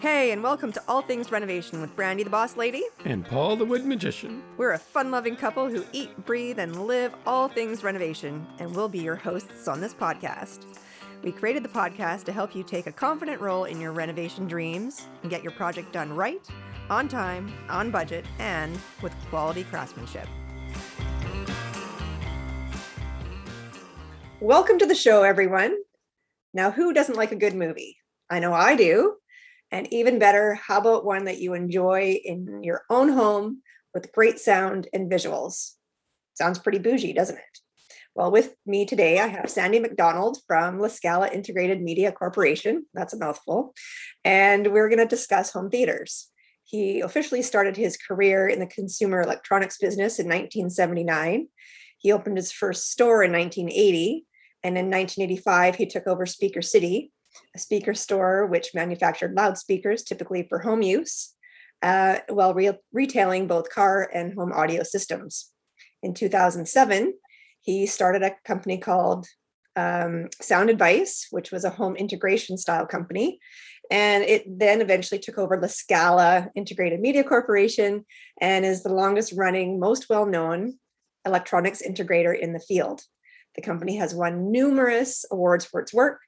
Hey, and welcome to All Things Renovation with Brandy the Boss Lady. And Paul the Wood Magician. We're a fun loving couple who eat, breathe, and live all things renovation, and we'll be your hosts on this podcast. We created the podcast to help you take a confident role in your renovation dreams and get your project done right, on time, on budget, and with quality craftsmanship. Welcome to the show, everyone. Now, who doesn't like a good movie? I know I do. And even better, how about one that you enjoy in your own home with great sound and visuals? Sounds pretty bougie, doesn't it? Well, with me today, I have Sandy McDonald from La Scala Integrated Media Corporation. That's a mouthful. And we're going to discuss home theaters. He officially started his career in the consumer electronics business in 1979. He opened his first store in 1980. And in 1985, he took over Speaker City, a speaker store which manufactured loudspeakers, typically for home use, uh, while re- retailing both car and home audio systems. In 2007, he started a company called um, Sound Advice, which was a home integration style company. And it then eventually took over La Scala Integrated Media Corporation and is the longest running, most well known electronics integrator in the field. The company has won numerous awards for its work,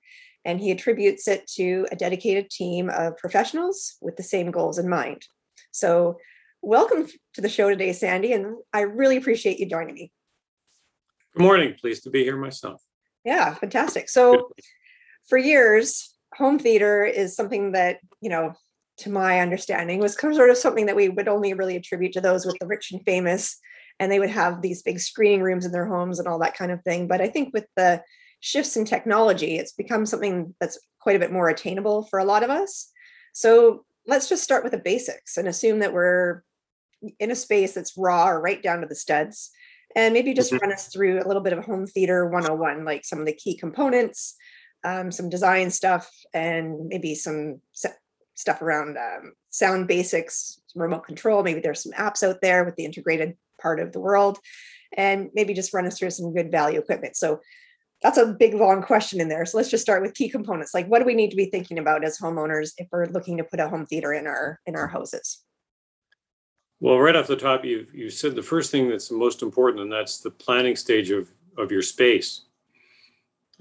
and he attributes it to a dedicated team of professionals with the same goals in mind. So, welcome to the show today, Sandy, and I really appreciate you joining me. Good morning. Pleased to be here myself. Yeah, fantastic. So, for years, home theater is something that, you know, to my understanding, was sort of something that we would only really attribute to those with the rich and famous. And they would have these big screening rooms in their homes and all that kind of thing. But I think with the shifts in technology, it's become something that's quite a bit more attainable for a lot of us. So let's just start with the basics and assume that we're in a space that's raw or right down to the studs. And maybe just mm-hmm. run us through a little bit of home theater 101, like some of the key components, um, some design stuff, and maybe some stuff around um, sound basics, remote control. Maybe there's some apps out there with the integrated part of the world, and maybe just run us through some good value equipment. So that's a big long question in there. So let's just start with key components. Like what do we need to be thinking about as homeowners if we're looking to put a home theater in our in our houses? Well right off the top you you said the first thing that's the most important and that's the planning stage of of your space.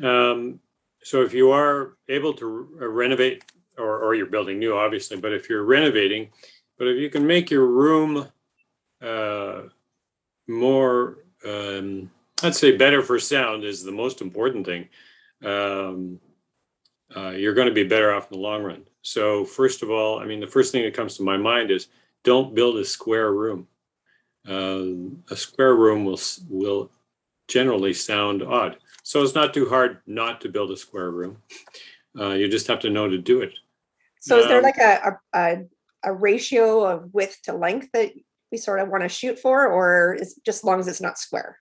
Um, so if you are able to renovate or, or you're building new obviously but if you're renovating but if you can make your room uh, more um, I'd say better for sound is the most important thing. Um, uh, you're going to be better off in the long run. So, first of all, I mean, the first thing that comes to my mind is don't build a square room. Uh, a square room will will generally sound odd. So it's not too hard not to build a square room. Uh, you just have to know to do it. So, is there um, like a, a a ratio of width to length that we sort of want to shoot for, or is just as long as it's not square?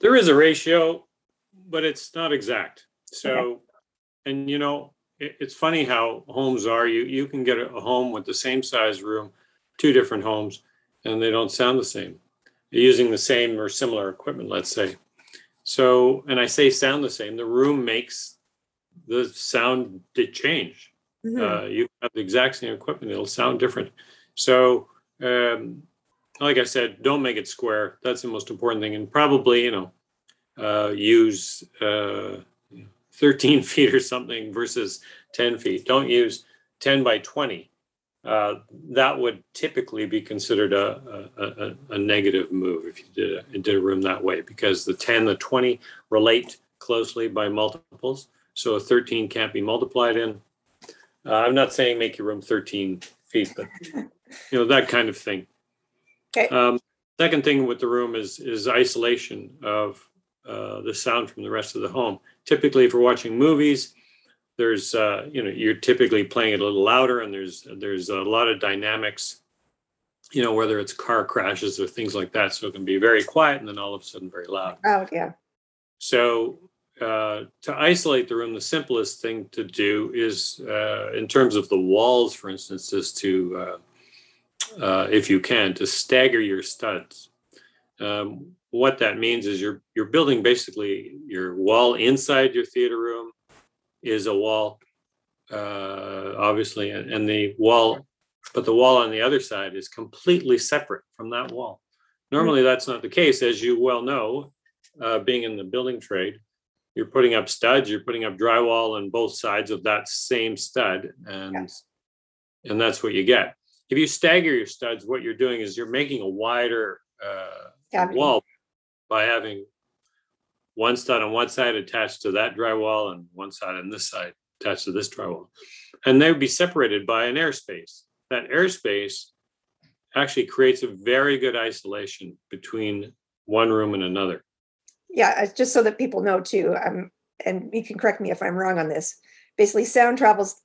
There is a ratio, but it's not exact. So, okay. and you know, it, it's funny how homes are. You you can get a, home with the same size room, two different homes, and they don't sound the same. They're using the same or similar equipment, let's say. So, and I say sound the same. The room makes the sound change. Mm-hmm. Uh, you have the exact same equipment; it'll sound different. So, um, like I said, don't make it square. That's the most important thing. And probably, you know, uh, use uh, 13 feet or something versus 10 feet. Don't use 10 by 20. Uh, that would typically be considered a, a, a, a negative move if you did a, did a room that way because the 10, the 20 relate closely by multiples. So a 13 can't be multiplied in. Uh, I'm not saying make your room 13 feet, but you know that kind of thing. Okay. Um, second thing with the room is is isolation of uh, the sound from the rest of the home. Typically, if we're watching movies, there's uh, you know you're typically playing it a little louder, and there's there's a lot of dynamics. You know whether it's car crashes or things like that, so it can be very quiet and then all of a sudden very loud. Oh yeah. So uh, to isolate the room, the simplest thing to do is, uh, in terms of the walls, for instance, is to uh, if you can, to stagger your studs. Um, what that means is you're you're building basically your wall inside your theater room is a wall uh, obviously, and, and the wall, but the wall on the other side is completely separate from that wall. Normally, that's not the case, as you well know, uh, being in the building trade. You're putting up studs, you're putting up drywall on both sides of that same stud, and and that's what you get. If you stagger your studs, what you're doing is you're making a wider uh, Cavity. wall by having one stud on one side attached to that drywall and one side on this side attached to this drywall. And they would be separated by an airspace. That airspace actually creates a very good isolation between one room and another. Yeah, uh, just so that people know too, um, and you can correct me if I'm wrong on this. Basically, sound travels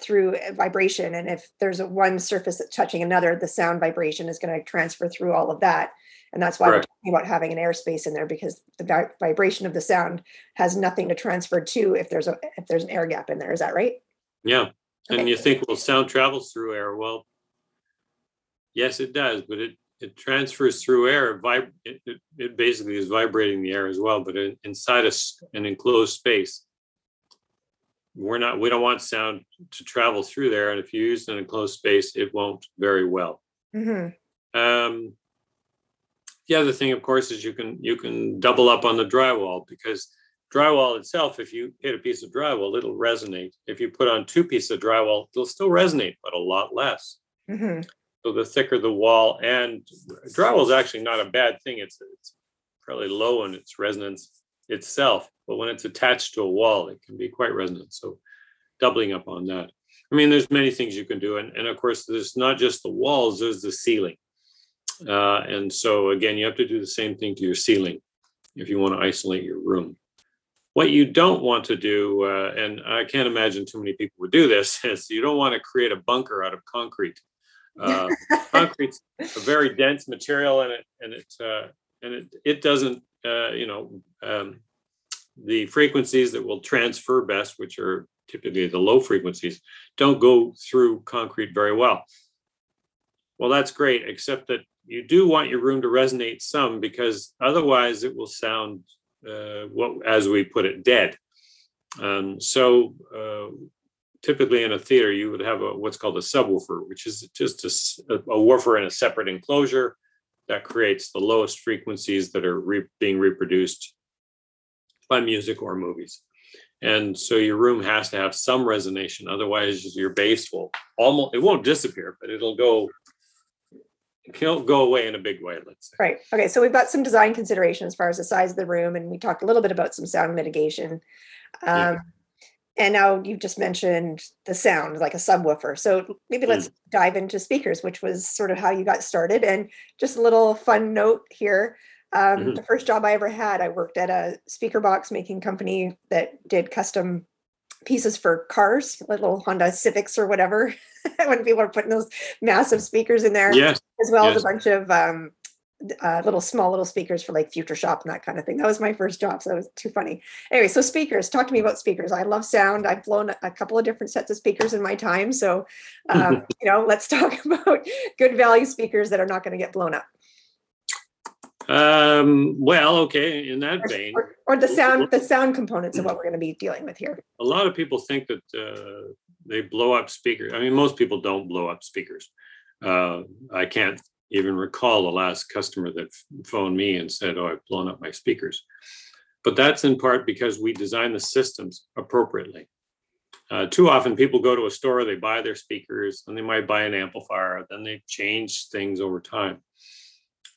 through vibration, and if there's a one surface that's touching another, the sound vibration is going to transfer through all of that. And that's why Correct. we're talking about having an airspace in there because the vibration of the sound has nothing to transfer to if there's a if there's an air gap in there. Is that right? Yeah. And Okay. you think, well, sound travels through air. Well, yes, it does, but it it transfers through air. Vib- it, it, it basically is vibrating the air as well, but in, inside a an enclosed space, we're not. We don't want sound to travel through there. And if you use an enclosed space, it won't very well. hmm Um, the other thing, of course, is you can you can double up on the drywall because drywall itself, if you hit a piece of drywall, it'll resonate. If you put on two pieces of drywall, it'll still resonate, but a lot less. hmm So the thicker the wall, and drywall is actually not a bad thing. It's it's fairly low in its resonance itself, but when it's attached to a wall, it can be quite resonant. So doubling up on that. I mean, there's many things you can do, and and of course, there's not just the walls. There's the ceiling. Uh, and so again, you have to do the same thing to your ceiling if you want to isolate your room. What you don't want to do, uh, and I can't imagine too many people would do this, is you don't want to create a bunker out of concrete. Uh, concrete's a very dense material, and it and it uh, and it it doesn't, uh, you know, um, the frequencies that will transfer best, which are typically the low frequencies, don't go through concrete very well. Well, that's great, except that you do want your room to resonate some because otherwise it will sound uh, what, as we put it, dead. Um, so uh, typically in a theater, you would have a what's called a subwoofer, which is just a woofer in a separate enclosure that creates the lowest frequencies that are re- being reproduced by music or movies. And so your room has to have some resonation, otherwise your bass will almost it won't disappear, but it'll go it'll go away in a big way, let's say. Right. Okay. So we've got some design consideration as far as the size of the room, and we talked a little bit about some sound mitigation. Yeah. Um, And now you've just mentioned the sound, like a subwoofer. So maybe let's dive into speakers, which was sort of how you got started. And just a little fun note here. Um, Mhm. The first job I ever had, I worked at a speaker box making company that did custom pieces for cars, little Honda Civics or whatever. when people are putting those massive speakers in there Yes, as well as a bunch of um, uh, little small little speakers for like Future Shop and that kind of thing. That was my first job, so it was too funny. Anyway, so speakers. Talk to me about speakers. I love sound. I've blown a- a couple of different sets of speakers in my time, so um, you know, let's talk about good value speakers that are not going to get blown up, um, well, okay, in that or, vein, or, or the sound the sound components of what we're going to be dealing with here. a lot of people think that uh, they blow up speakers. I mean, most people don't blow up speakers. Uh, I can't even recall the last customer that phoned me and said, "Oh, I've blown up my speakers." But that's in part because we design the systems appropriately. Uh, too often, people go to a store, they buy their speakers, and they might buy an amplifier. Then they change things over time.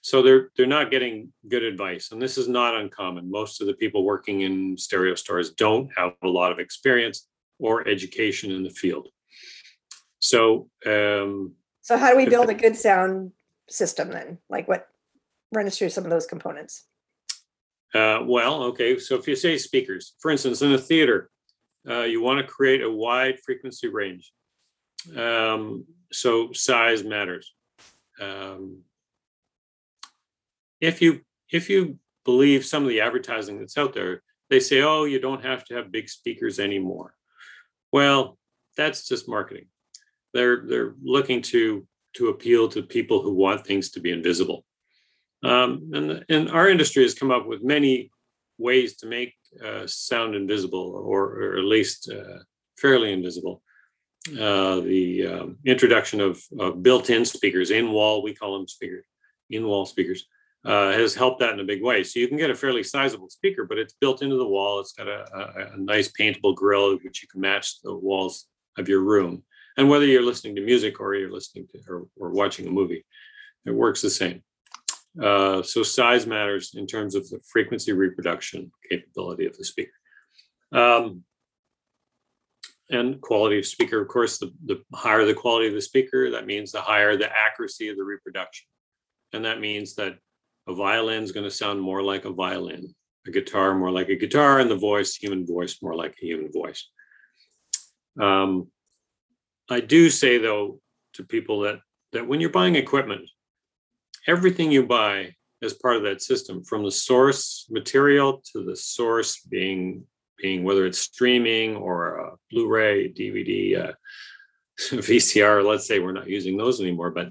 So they're they're not getting good advice, and this is not uncommon. Most of the people working in stereo stores don't have a lot of experience or education in the field. So um, So how do we build a good sound system then? Like what? Run us through some of those components. Uh, well, okay. So if you say speakers, for instance, in a theater, uh, you want to create a wide frequency range. Um, so size matters. Um, if you if you believe some of the advertising that's out there, they say, "Oh, you don't have to have big speakers anymore." Well, that's just marketing. They're they're looking to to appeal to people who want things to be invisible. Um, and, and our industry has come up with many ways to make uh, sound invisible or, or at least uh, fairly invisible. Uh, the um, introduction of, of built-in speakers, in-wall, we call them speakers, in-wall speakers, uh, has helped that in a big way. So you can get a fairly sizable speaker, but it's built into the wall. It's got a, a, a nice paintable grill, which you can match the walls of your room. And whether you're listening to music or you're listening to or, or watching a movie, it works the same. Uh, so size matters in terms of the frequency reproduction capability of the speaker. Um, and quality of speaker, of course, the, the higher the quality of the speaker, that means the higher the accuracy of the reproduction. And that means that a violin is going to sound more like a violin, a guitar more like a guitar, and the voice, human voice, more like a human voice. Um, I do say though to people that that when you're buying equipment, everything you buy as part of that system, from the source material to the source being being whether it's streaming or a Blu-ray, DVD, uh, VCR. Let's say we're not using those anymore, but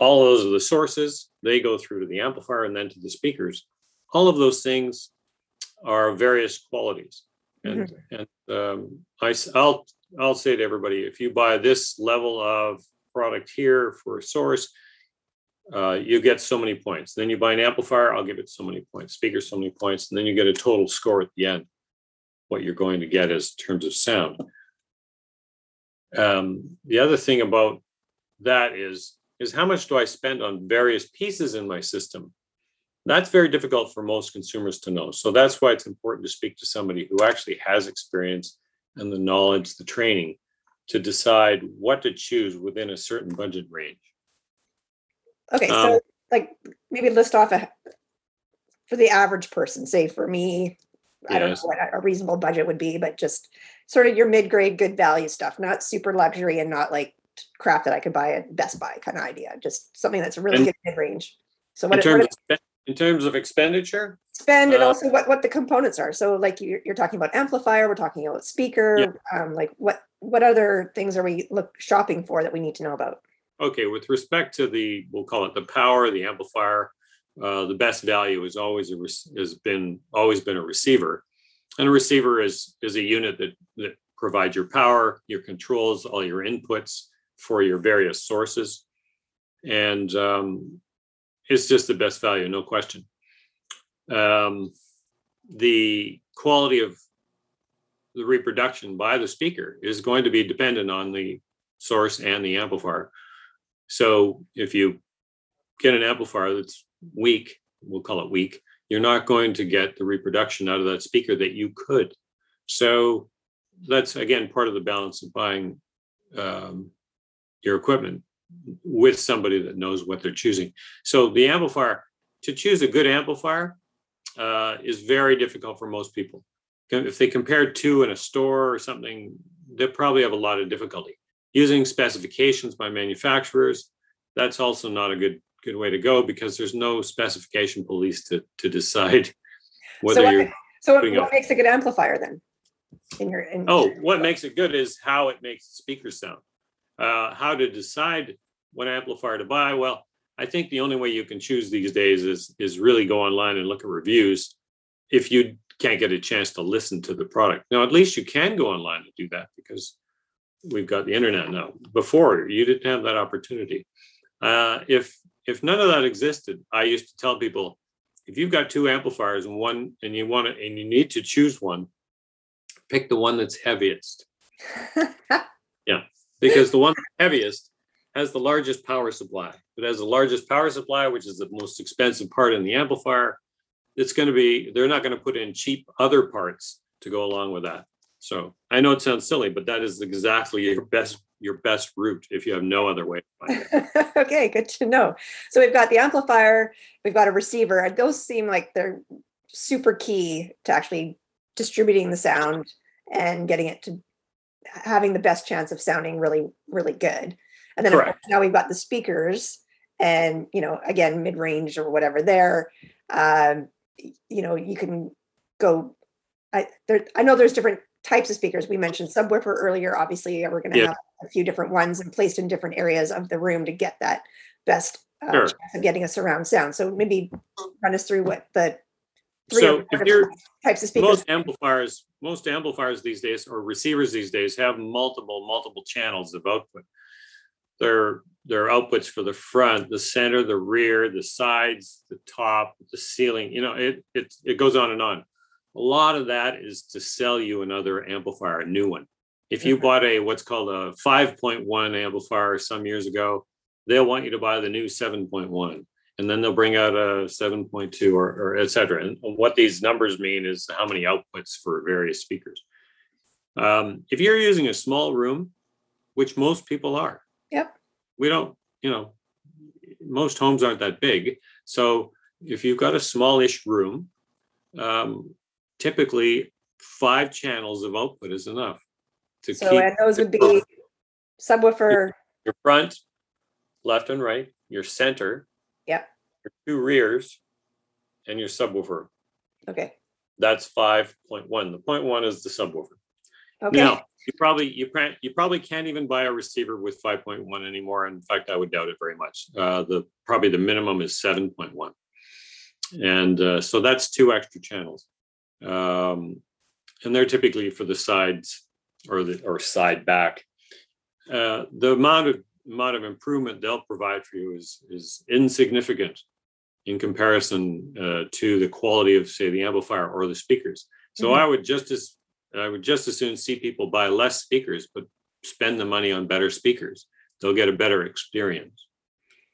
all those are the sources. They go through to the amplifier and then to the speakers. All of those things are various qualities, and mm-hmm. and um, I, I'll I'll say to everybody, if you buy this level of product here for a source, uh, you get so many points. Then you buy an amplifier, I'll give it so many points. Speaker so many points, and then you get a total score at the end. What you're going to get as terms of sound. Um, the other thing about that is is how much do I spend on various pieces in my system? That's very difficult for most consumers to know. So that's why it's important to speak to somebody who actually has experience and the knowledge, the training to decide what to choose within a certain budget range. Okay, so um, like maybe list off a for the average person, say for me, I don't know what a reasonable budget would be, but just sort of your mid-grade good value stuff, not super luxury and not like crap that I could buy at Best Buy kind of idea. Just something that's really and good mid range. So what in terms, what, of, in terms of expenditure, spend and uh, also what what the components are. So like you're, you're talking about amplifier, we're talking about speaker. Yeah. Um, like what what other things are we look shopping for that we need to know about? Okay, with respect to the we'll call it the power, the amplifier. Uh, the best value is always a has been always been a receiver, and a receiver is is a unit that that provides your power, your controls, all your inputs, for your various sources. And um, it's just the best value, no question. Um, the quality of the reproduction by the speaker is going to be dependent on the source and the amplifier. So if you get an amplifier that's weak, we'll call it weak, you're not going to get the reproduction out of that speaker that you could. So that's again part of the balance of buying um, your equipment with somebody that knows what they're choosing. So the amplifier, to choose a good amplifier uh, is very difficult for most people. If they compare two in a store or something, they probably have a lot of difficulty. Using specifications by manufacturers, that's also not a good good way to go because there's no specification police to to decide whether so what, you're. So what, what makes a good amplifier then? In your in oh, what makes it good is how it makes speakers sound uh, how to decide what amplifier to buy. Well, I think the only way you can choose these days is is really go online and look at reviews. If you can't get a chance to listen to the product, now at least you can go online to do that because we've got the internet now. Before you didn't have that opportunity. Uh, if if none of that existed, I used to tell people if you've got two amplifiers and one and you want to and you need to choose one, pick the one that's heaviest. because the one heaviest has the largest power supply. It has the largest power supply, which is the most expensive part in the amplifier. It's going to be, they're not going to put in cheap other parts to go along with that. So I know it sounds silly, but that is exactly your best your best route if you have no other way. okay, good to know. So we've got the amplifier, we've got a receiver. Those seem like they're super key to actually distributing the sound and getting it to having the best chance of sounding really really good. And then now we've got the speakers and you know again mid-range or whatever there um, you know you can go i there i know there's different types of speakers. We mentioned subwoofer earlier. Obviously we're going to yeah. have a few different ones and placed in different areas of the room to get that best uh, sure. chance of getting a surround sound. So maybe run us through what the So if you're, types of speakers. most amplifiers, most amplifiers these days or receivers these days have multiple, multiple channels of output. Their, their outputs for the front, the center, the rear, the sides, the top, the ceiling, you know, it, it, it goes on and on. A lot of that is to sell you another amplifier, a new one. If you bought a, what's called a five point one amplifier some years ago, they'll want you to buy the new seven point one. And then they'll bring out a seven point two or, or et cetera. And what these numbers mean is how many outputs for various speakers. Um, if you're using a small room, which most people are. Yep. We don't, you know, most homes aren't that big. So if you've got a smallish room, um, typically five channels of output is enough. To So, keep and those would be subwoofer, your front, left and right, your center. Yep. Your two rears and your subwoofer. okay, That's five point one. The point one is the subwoofer. okay, Now, you probably, you can't, you probably can't even buy a receiver with five point one anymore. In fact, I would doubt it very much. Uh, the, probably the minimum is seven point one. And, uh, so that's two extra channels. Um, and they're typically for the sides or the, or side back. Uh, the amount of, amount of improvement they'll provide for you is, is insignificant in comparison, uh, to the quality of, say, the amplifier or the speakers. So Mhm. I would just as, I would just as soon see people buy less speakers, but spend the money on better speakers. They'll get a better experience.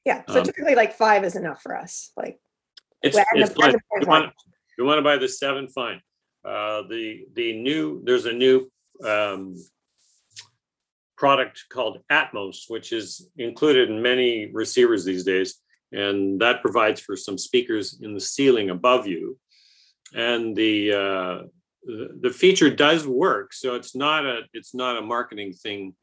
yeah. So um, typically like five is enough for us, like, It's, Well, it's the- You want, you want to buy the seven, fine. Uh, the, the new, there's a new, um, product called Atmos, which is included in many receivers these days. And that provides for some speakers in the ceiling above you. And the, uh, the, feature does work. So it's not a, it's not a marketing thing,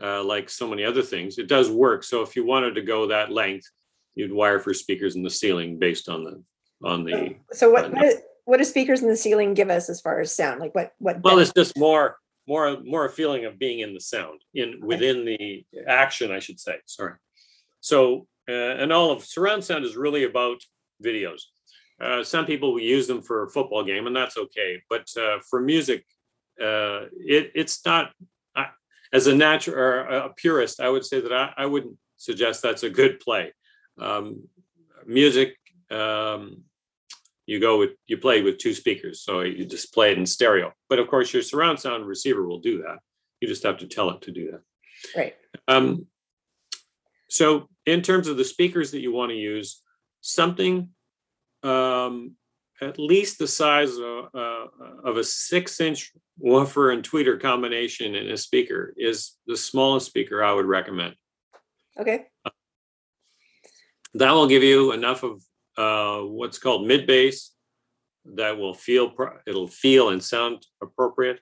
uh, like so many other things. It does work. So if you wanted to go that length, you'd wire for speakers in the ceiling based on the, on the, so what, Uh, what, is- what do speakers in the ceiling give us as far as sound? Like what, what? well, it's just more, more, more a feeling of being in the sound, in, within the action, I should say, sorry. So, uh, and all of surround sound is really about videos. Uh, some people will use them for a football game and that's okay, but, uh, for music, uh, it, it's not, I, as a natural, or a purist, I would say that I, I wouldn't suggest that's a good play. Um, music, um, you go with, you play with two speakers, so you just play it in stereo. But of course, your surround sound receiver will do that. You just have to tell it to do that. Right, Um, so in terms of the speakers that you want to use, something um, at least the size of, uh, of a six inch woofer and tweeter combination in a speaker is the smallest speaker I would recommend. okay, That will give you enough of uh, what's called mid bass that will feel pro- it'll feel and sound appropriate.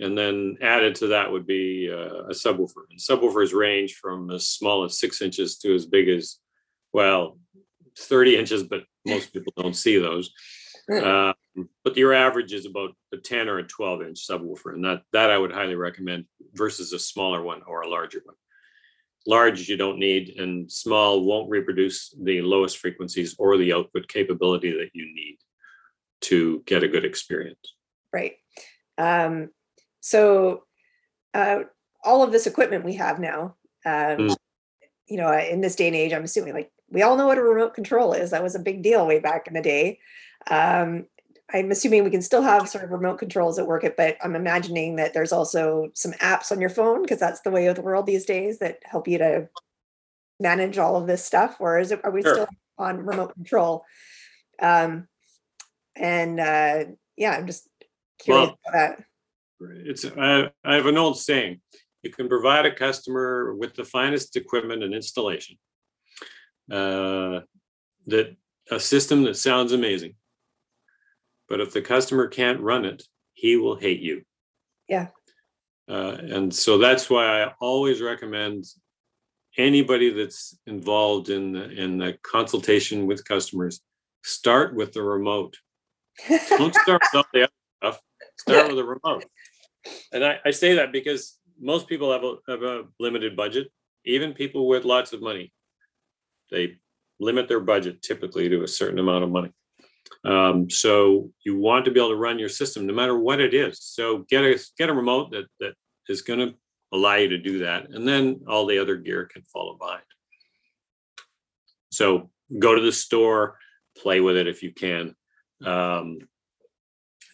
And then added to that would be uh, a subwoofer. And subwoofers range from as small as six inches to as big as, well, 30 inches, but most people don't see those. Uh, but your average is about a 10 or a 12 inch subwoofer, and that that I would highly recommend versus a smaller one or a larger one. Large you don't need, and small won't reproduce the lowest frequencies or the output capability that you need to get a good experience. right. Um, so, uh, all of this equipment we have now, um, Mm. you know, in this day and age, I'm assuming like we all know what a remote control is. That was a big deal way back in the day. Um, I'm assuming we can still have sort of remote controls that work it, but I'm imagining that there's also some apps on your phone because that's the way of the world these days that help you to manage all of this stuff. Or is it, are we Sure. still on remote control? Um, and uh, yeah, I'm just curious Well, about that. It's I, I have an old saying: you can provide a customer with the finest equipment and installation. Uh, that a system that sounds amazing, but if the customer can't run it, he will hate you. Yeah. Uh, and so that's why I always recommend anybody that's involved in the, in the consultation with customers start with the remote. Don't start with all the other stuff. Start with a remote. And I, I say that because most people have a, have a limited budget, even people with lots of money. They limit their budget typically to a certain amount of money. Um, so you want to be able to run your system no matter what it is. So get a get a remote that that is going to allow you to do that, and then all the other gear can follow behind. So go to the store, play with it if you can. Um,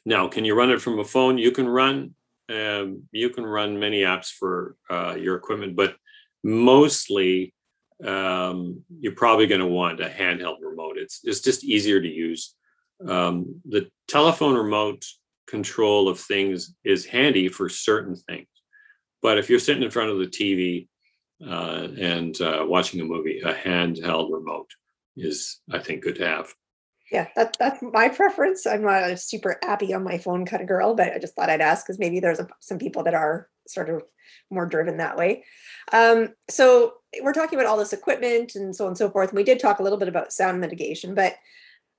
now, can you run it from a phone? You can run um, you can run many apps for uh, your equipment, but mostly um, you're probably going to want a handheld remote. It's it's just easier to use. Um, the telephone remote control of things is handy for certain things, but if you're sitting in front of the TV uh, and uh, watching a movie, a handheld remote is, I think, good to have. Yeah, that, that's my preference. I'm not a super appy on my phone kind of girl, but I just thought I'd ask because maybe there's a, some people that are sort of more driven that way. Um, so we're talking about all this equipment and so on and so forth. And we did talk a little bit about sound mitigation, but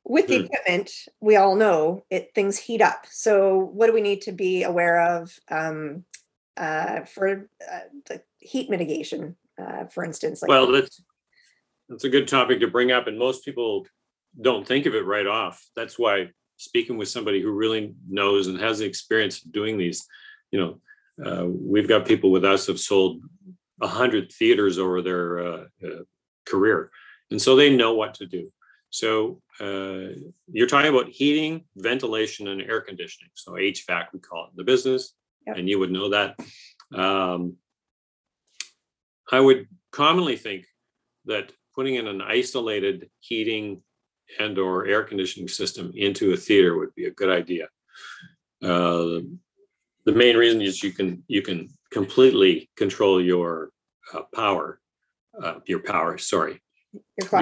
with the Hmm. equipment, we all know it things heat up. So what do we need to be aware of um, uh, for uh, the heat mitigation, uh, for instance? Like Well, that's that's a good topic to bring up, and most people don't think of it right off. That's why speaking with somebody who really knows and has the experience of doing these, you know, uh, we've got people with us have sold a hundred theaters over their uh, uh, career, and so they know what to do. So uh, you're talking about heating, ventilation, and air conditioning. So HVAC, we call it in the business, Yep. and you would know that. Um, I would commonly think that putting in an isolated heating and or air conditioning system into a theater would be a good idea. Uh, the main reason is you can you can completely control your uh, power, uh, your power. Sorry,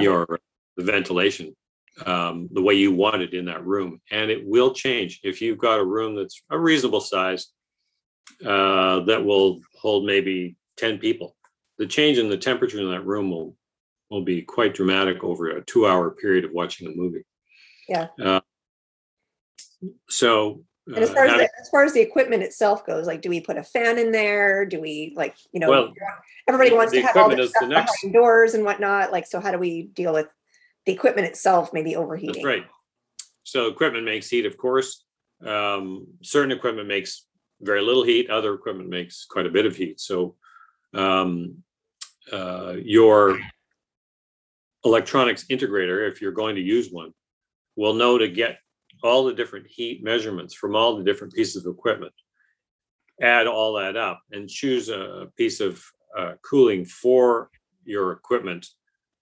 your your the ventilation um, the way you want it in that room, and it will change if you've got a room that's a reasonable size uh, that will hold maybe ten people. The change in the temperature in that room will will be quite dramatic over a two-hour period of watching a movie. Yeah. Uh, so. And as uh, far as, the, as far as the equipment itself goes, like, do we put a fan in there? Do we like, you know, Well, everybody wants to have all equipment their is the next- behind doors and whatnot. Like, so how do we deal with the equipment itself may be overheating? That's right. So equipment makes heat, of course. Um, certain equipment makes very little heat. Other equipment makes quite a bit of heat. So um, uh, your electronics integrator, if you're going to use one, will know to get all the different heat measurements from all the different pieces of equipment. Add all that up and choose a piece of uh, cooling for your equipment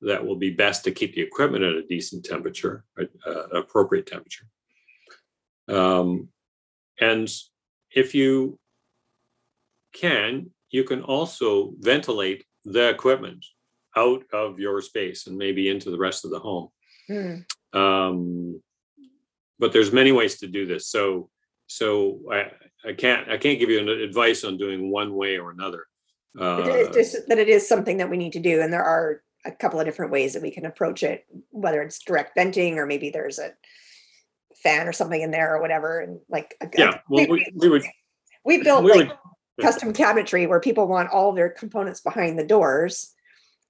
that will be best to keep the equipment at a decent temperature, uh, appropriate temperature. Um, and if you can, you can also ventilate the equipment out of your space and maybe into the rest of the home. Hmm. Um, but there's many ways to do this. So, so I, I can't, I can't give you an advice on doing one way or another. But It's Uh, just that it is something that we need to do, and there are a couple of different ways that we can approach it, whether it's direct venting or maybe there's a fan or something in there or whatever. And like, a- a- yeah, well, we, we would, we built we like would, custom cabinetry where people want all their components behind the doors.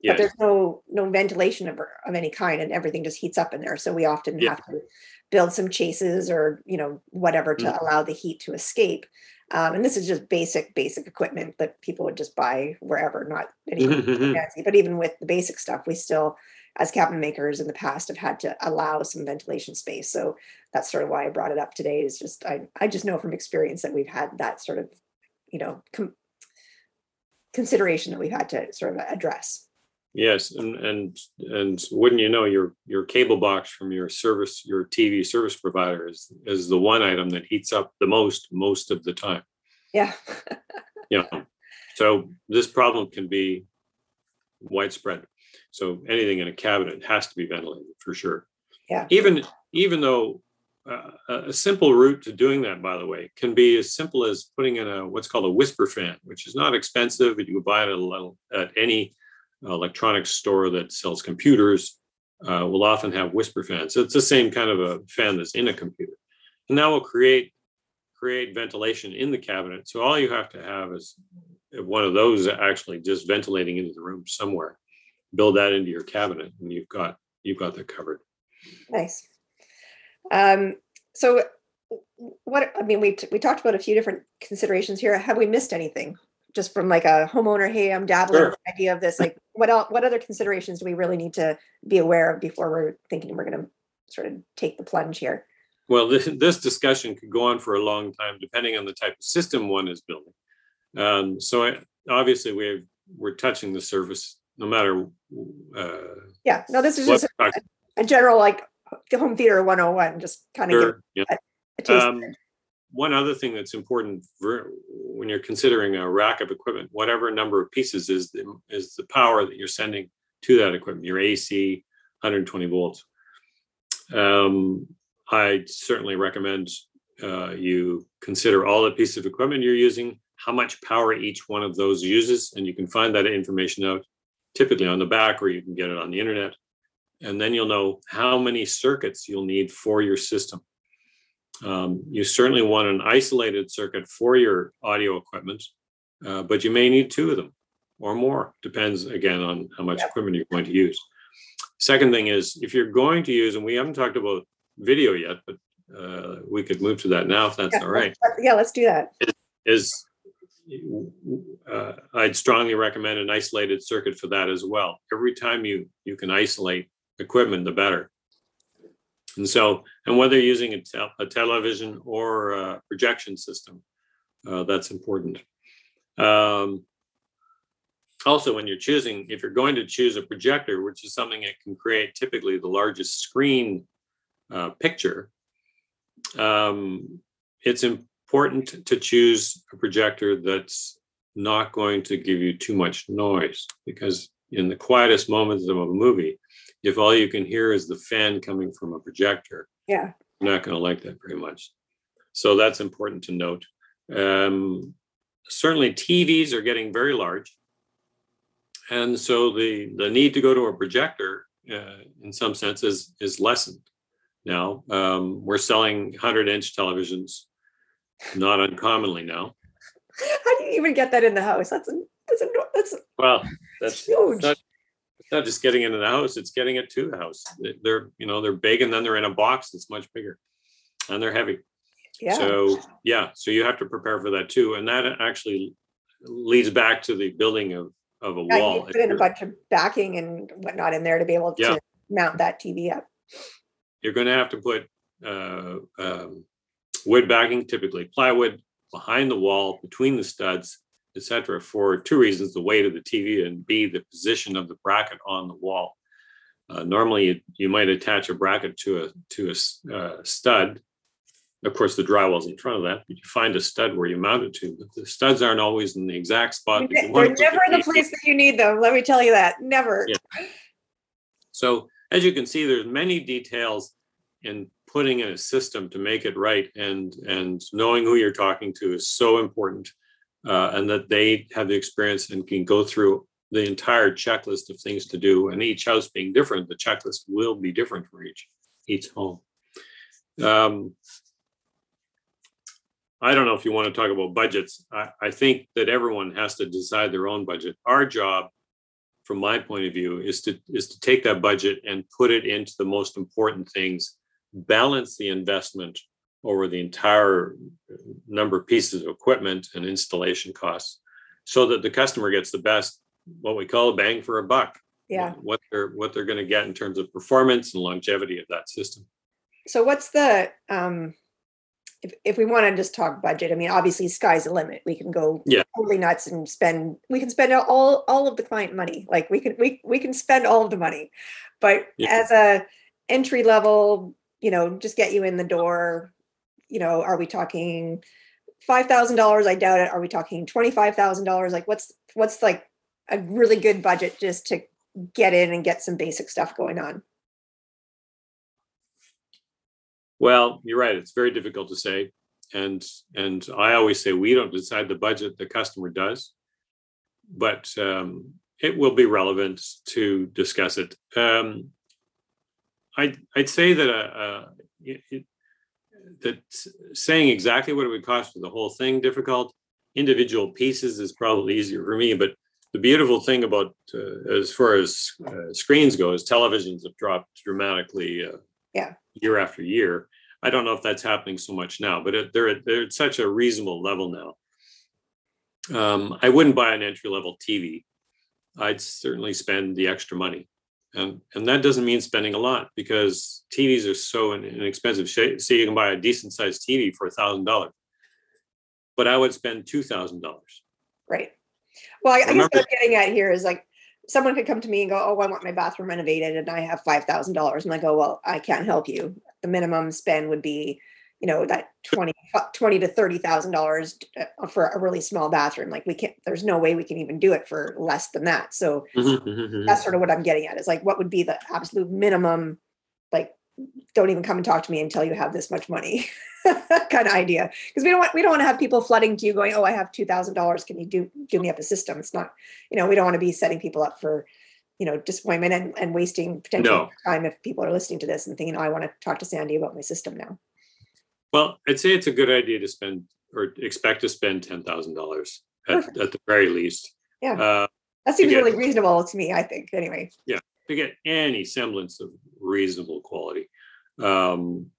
but there's no no ventilation of, of any kind and everything just heats up in there so we often Yeah. have to build some chases or you know whatever to Mm. allow the heat to escape um, and this is just basic basic equipment that people would just buy wherever not anything fancy. But even with the basic stuff we still as cabinet makers in the past have had to allow some ventilation space. So that's sort of why i brought it up today is just i, I just know from experience that we've had that sort of you know com- consideration that we've had to sort of address Yes, and and and wouldn't you know, your your cable box from your service, your TV service provider is is the one item that heats up the most most of the time. yeah yeah. so this problem can be widespread. So anything in a cabinet has to be ventilated for sure. Yeah. Even even though uh, a simple route to doing that, by the way, can be as simple as putting in a what's called a whisper fan, which is not expensive. You can buy it at, at any electronics store that sells computers. Uh, will often have whisper fans. So it's the same kind of a fan that's in a computer, and that will create create ventilation in the cabinet. So all you have to have is one of those actually just ventilating into the room somewhere. Build that into your cabinet, and you've got you've got that covered. Nice. Um, so what, I mean, we, we talked about a few different considerations here. Have we missed anything? Just from like a homeowner, hey, I'm dabbling Sure. with the idea of this, like what else, what other considerations do we really need to be aware of before we're thinking we're gonna sort of take the plunge here? Well, this, this discussion could go on for a long time, depending on the type of system one is building. Um, so I, obviously we've, we're touching the surface, no matter, uh, Yeah, no, this is just a- a general like home theater 101, just kind of give yeah. a taste. of Um. One other thing that's important when you're considering a rack of equipment, whatever number of pieces is, the is the power that you're sending to that equipment, your AC, 120 volts. Um, I certainly recommend uh, you consider all the pieces of equipment you're using, how much power each one of those uses, and you can find that information out typically on the back, or you can get it on the internet. And then you'll know how many circuits you'll need for your system. Um, you certainly want an isolated circuit for your audio equipment, uh, but you may need two of them or more. Depends again on how much Yep. equipment you're going to use. Second thing is if you're going to use, and we haven't talked about video yet, but uh, we could move to that now if that's Yeah, all right. Yeah, let's do that. Is uh, I'd strongly recommend an isolated circuit for that as well. Every time you you can isolate equipment, the better. And so, and whether using a, tel- a television or a projection system, uh, that's important. Um, also, when you're choosing, if you're going to choose a projector, which is something that can create typically the largest screen uh, picture, um, it's important to choose a projector that's not going to give you too much noise because in the quietest moments of a movie, if all you can hear is the fan coming from a projector, Yeah, you're not going to like that very much. So that's important to note. Um, certainly, TVs are getting very large, and so the the need to go to a projector, uh, in some sense, is is lessened. Now um, we're selling hundred inch televisions, not uncommonly now. how do you even get that in the house? That's, a- that's, a- that's Well, that's huge. it's not, it's not just getting into the house; it's getting it to the house. They- They're you know they're big, and then they're in a box that's much bigger, and they're heavy. Yeah, So, yeah, so you have to prepare for that too. And that actually leads back to the building of, of a Yeah, wall. to put in a bunch of backing and whatnot in there to be able Yeah. to mount that TV up. You're going to have to put uh, um, wood backing, typically plywood, behind the wall, between the studs, etc. for two reasons, the weight of the TV and B, the position of the bracket on the wall. Uh, normally, you, you might attach a bracket to a to a uh, stud. Of course, the drywall's in front of that, but you find a stud where you mount it to. But the studs aren't always in the exact spot. that you want They're never the place that you need them. Let me tell you that. Never. Yeah. So as you can see, there's many details in putting in a system to make it right, and and knowing who you're talking to is so important, uh, and that they have the experience and can go through the entire checklist of things to do. And each house being different, the checklist will be different for each each home. Um, I don't know if you want to talk about budgets. I, I think that everyone has to decide their own budget. Our job from my point of view is to is to take that budget and put it into the most important things balance the investment over the entire number of pieces of equipment and installation costs so that the customer gets the best what we call a bang for a buck Yeah. what they're what they're going to get in terms of performance and longevity of that system So what's the um if, if we want to just talk budget, I mean, obviously sky's the limit. We can go Yeah. totally nuts and spend we can spend all all of the client money. Like we can we we can spend all of the money. But Yeah. as a entry level, you know, just get you in the door, you know, are we talking five thousand dollars? I doubt it. Are we talking twenty-five thousand dollars? Like what's what's like a really good budget just to get in and get some basic stuff going on? Well, you're right. It's very difficult to say. And and I always say we don't decide the budget, the customer does. But um, it will be relevant to discuss it. Um, I'd, I'd say that uh, uh, it, it- that saying exactly what it would cost for the whole thing difficult. Individual pieces is probably easier for me, but the beautiful thing about uh, as far as uh, screens go is televisions have dropped dramatically uh, Yeah. Year after year. I don't know if that's happening so much now, but it, they're at- they're at such a reasonable level now. Um, I wouldn't buy an entry level TV. I'd certainly spend the extra money. And, and that doesn't mean spending a lot because TVs are so inexpensive. Say you can buy a decent sized TV for a thousand dollars. But I would spend two thousand dollars. Right. Well, I, I guess what I'm getting at here is like someone could come to me and go, "Oh, I want my bathroom renovated," and I have five thousand dollars, and I go, "Well, I can't help you. The minimum spend would be, you know, that 20, 20 to thirty thousand dollars uh, uh, for a really small bathroom. Like we can't. There's no way we can even do it for less than that. So mm-hmm, mm-hmm, mm-hmm. that's sort of what I'm getting at. Is like, what would be the absolute minimum? Like, don't even come and talk to me until you have this much money, kind of idea. Because we don't want we don't want to have people flooding to you going, "Oh, I have two thousand dollars. Can you do do me up a system?" It's not, you know, we don't want to be setting people up for, you know, disappointment and, and wasting potential No. time if people are listening to this and thinking, "Oh, I want to talk to Sandy about my system now." Well, I'd say it's a good idea to spend or expect to spend ten thousand dollars at, the very least. Yeah. Uh, That seems Yeah. really reasonable to me. I think anyway. Yeah, to get any semblance of reasonable quality. Um,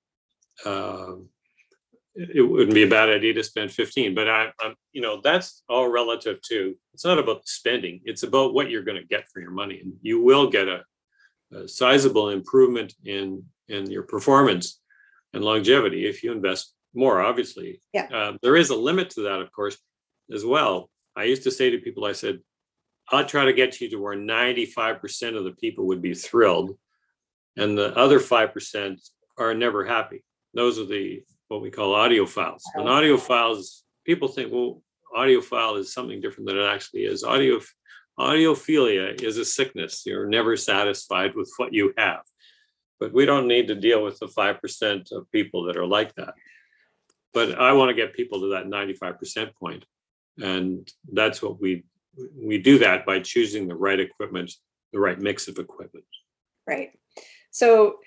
um, it wouldn't be a bad idea to spend 15, but I, I'm, you know, that's all relative to, it's not about spending, it's about what you're going to get for your money. And you will get a, a sizable improvement in, in your performance and longevity if you invest more, obviously. Yeah. Uh, there is a limit to that, of course, as well. I used to say to people, I said, I'll try to get you to where ninety-five percent of the people would be thrilled. And the other five percent are never happy. Those are the, what we call audiophiles. And audiophiles, people think, well, audiophile is something different than it actually is. Audio, audiophilia is a sickness. You're never satisfied with what you have. But we don't need to deal with the five percent of people that are like that. But I want to get people to that ninety-five percent point. And that's what we we do that by choosing the right equipment, the right mix of equipment. Right. So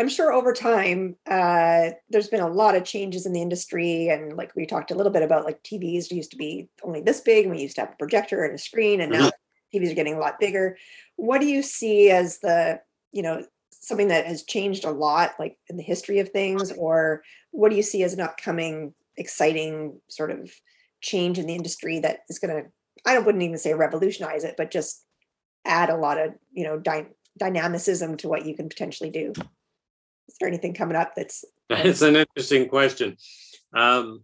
I'm sure over time, uh, there's been a lot of changes in the industry. And like we talked a little bit about, like TVs used to be only this big, and we used to have a projector and a screen, and now TVs are getting a lot bigger. What do you see as the, you know, something that has changed a lot, like in the history of things, or what do you see as an upcoming exciting sort of change in the industry that is going to, I don't- wouldn't even say revolutionize it, but just add a lot of, you know, dy- dynamicism to what you can potentially do? Is there anything coming up that's That's an interesting question. Um,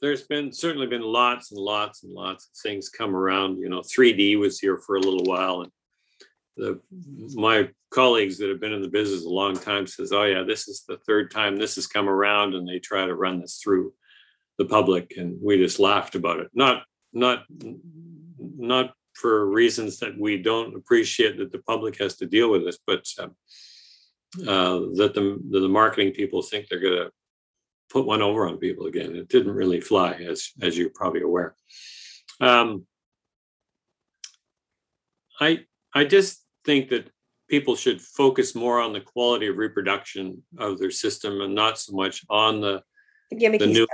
there's been certainly been lots and lots and lots of things come around. You know, 3D was here for a little while, and the my colleagues that have been in the business a long time says, "Oh yeah, this is the third time this has come around," and they try to run this through the public, and we just laughed about it. Not not not for reasons that we don't appreciate that the public has to deal with this, but. Um, uh, that the, the marketing people think they're going to put one over on people again. It didn't really fly, as as you're probably aware. Um, I I just think that people should focus more on the quality of reproduction of their system and not so much on the the the new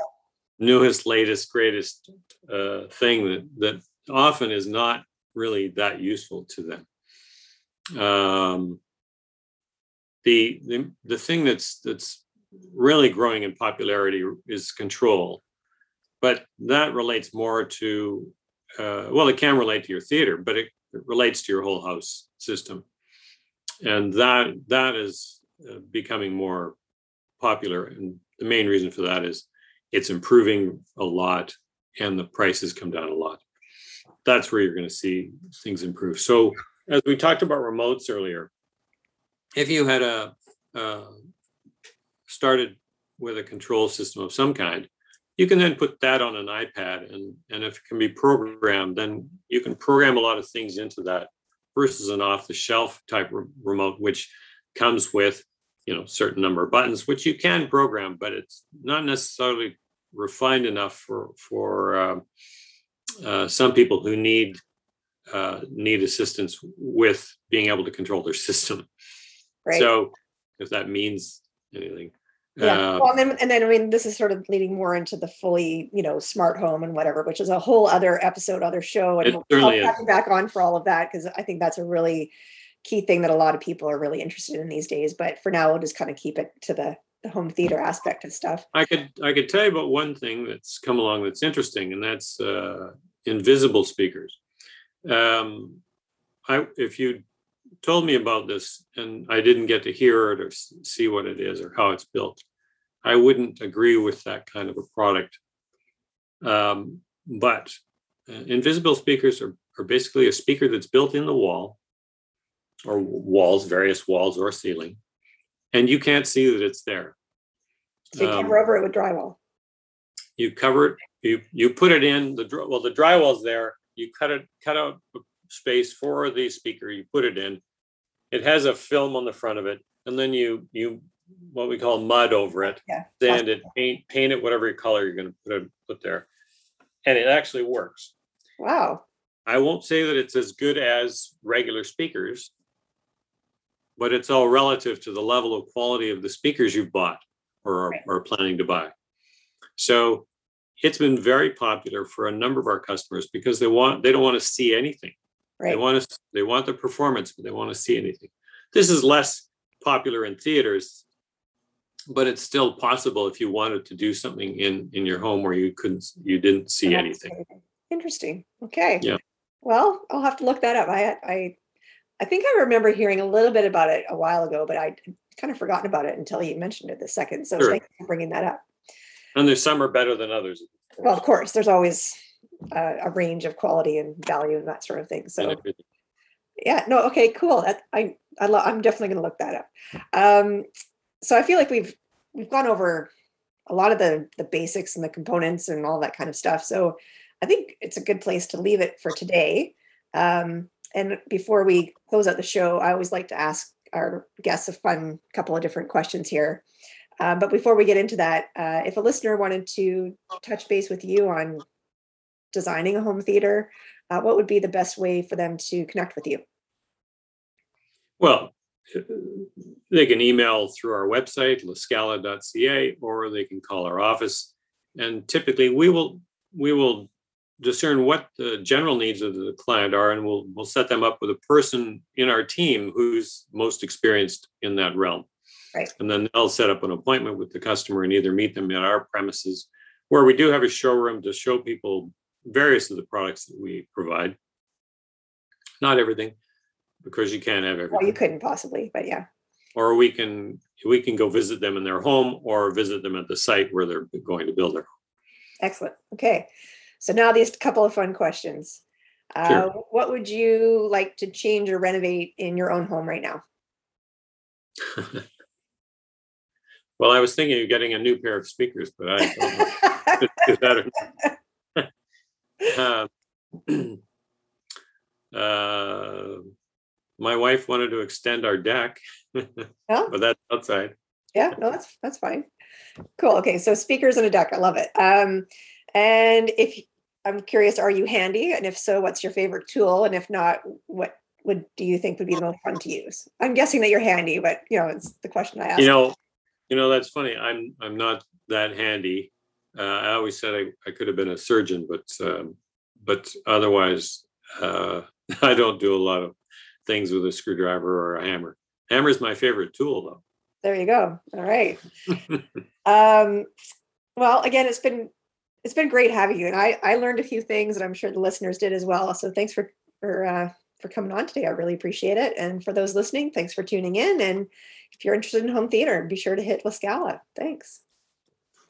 newest, latest, greatest uh, thing that that often is not really that useful to them. Um, the, the the thing that's that's really growing in popularity is control, but that relates more to uh, well, it can relate to your theater, but it, it relates to your whole house system, and that that is uh, becoming more popular. And the main reason for that is it's improving a lot and the prices come down a lot. That's where you're going to see things improve. So, as we talked about remotes earlier, if you had a uh, started with a control system of some kind, you can then put that on an iPad, and and if it can be programmed, then you can program a lot of things into that versus an off-the-shelf type re- remote, which comes with you know certain number of buttons, which you can program, but it's not necessarily refined enough for for uh, uh, some people who need uh, need assistance with being able to control their system. Right. So, if that means anything, Yeah. uh, well, and then, and then, I mean, this is sort of leading more into the fully, you know, smart home and whatever, which is a whole other episode, other show. And we'll- have you back on for all of that because I think that's a really key thing that a lot of people are really interested in these days. But for now, we'll just kind of keep it to the, the home theater aspect of stuff. I could I could tell you about one thing that's come along that's interesting, and that's uh, invisible speakers. Um, I if you told me about this and I didn't get to hear it or see what it is or how it's built, I wouldn't agree with that kind of a product. Um, but uh, invisible speakers are, are basically a speaker that's built in the wall or walls, various walls or ceiling, and you can't see that it's there. So you um, cover over it with drywall. You cover it. You you put it in the well. The drywall's there. You cut it cut out space for the speaker. You put it in. It has a film on the front of it, and then you you what we call mud over it, yeah. sand it, paint paint it whatever color you're going to put it, put there, and it actually works. Wow. I won't say that it's as good as regular speakers, but it's all relative to the level of quality of the speakers you've bought or are, right. are planning to buy. So it's been very popular for a number of our customers because they want they don't want to see anything. Right. They want to they want the performance, but they want to see anything. This is less popular in theaters, but it's still possible if you wanted to do something in in your home where you couldn't you didn't see anything. Interesting. Okay. Yeah. Well, I'll have to look that up. I I I think I remember hearing a little bit about it a while ago, but I kind of forgotten about it until you mentioned it the second. So sure. thank you for bringing that up. And there's some are better than others. Well, of course, there's always uh, a range of quality and value and that sort of thing. So, yeah, no, okay, cool. That, I, I lo- I'm definitely going to look that up. Um, so I feel like we've we've gone over a lot of the the basics and the components and all that kind of stuff. So I think it's a good place to leave it for today. Um, and before we close out the show, I always like to ask our guests a fun couple of different questions here. Uh, but before we get into that, uh, if a listener wanted to touch base with you on designing a home theater, uh, what would be the best way for them to connect with you? Well, they can email through our website, lascala.ca, or they can call our office. And typically we will we will discern what the general needs of the client are, and we'll we'll set them up with a person in our team who's most experienced in that realm. Right. And then they'll set up an appointment with the customer and either meet them at our premises, where we do have a showroom to show people various of the products that we provide. Not everything, because you can't have everything. Well, you couldn't possibly, but yeah. Or we can we can go visit them in their home or visit them at the site where they're going to build their home. Excellent. Okay. So now these couple of fun questions. Uh, sure. What would you like to change or renovate in your own home right now? well, I was thinking of getting a new pair of speakers, but I don't know uh, uh, my wife wanted to extend our deck, yeah. but that's outside. Yeah, no, that's that's fine. Cool. Okay, so speakers and a deck. I love it. Um, and if I'm curious, are you handy? And if so, what's your favorite tool? And if not, what would do you think would be the most fun to use? I'm guessing that you're handy, but you know, it's the question I ask. You know, you know that's funny. I'm I'm not that handy. Uh, I always said I, I could have been a surgeon, but um, but otherwise, uh, I don't do a lot of things with a screwdriver or a hammer. Hammer is my favorite tool, though. There you go. All right. um, well, again, it's been it's been great having you, and I I learned a few things, and I'm sure the listeners did as well. So thanks for for uh, for coming on today. I really appreciate it. And for those listening, thanks for tuning in. And if you're interested in home theater, be sure to hit La Scala. Thanks.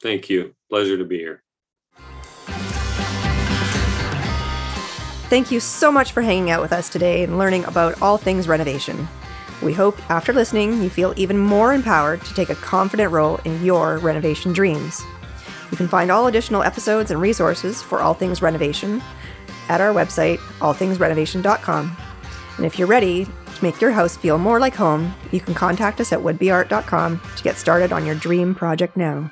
Thank you. Pleasure to be here. Thank you so much for hanging out with us today and learning about all things renovation. We hope after listening, you feel even more empowered to take a confident role in your renovation dreams. You can find all additional episodes and resources for all things renovation at our website, allthingsrenovation.com. And if you're ready to make your house feel more like home, you can contact us at woodbeart.com to get started on your dream project now.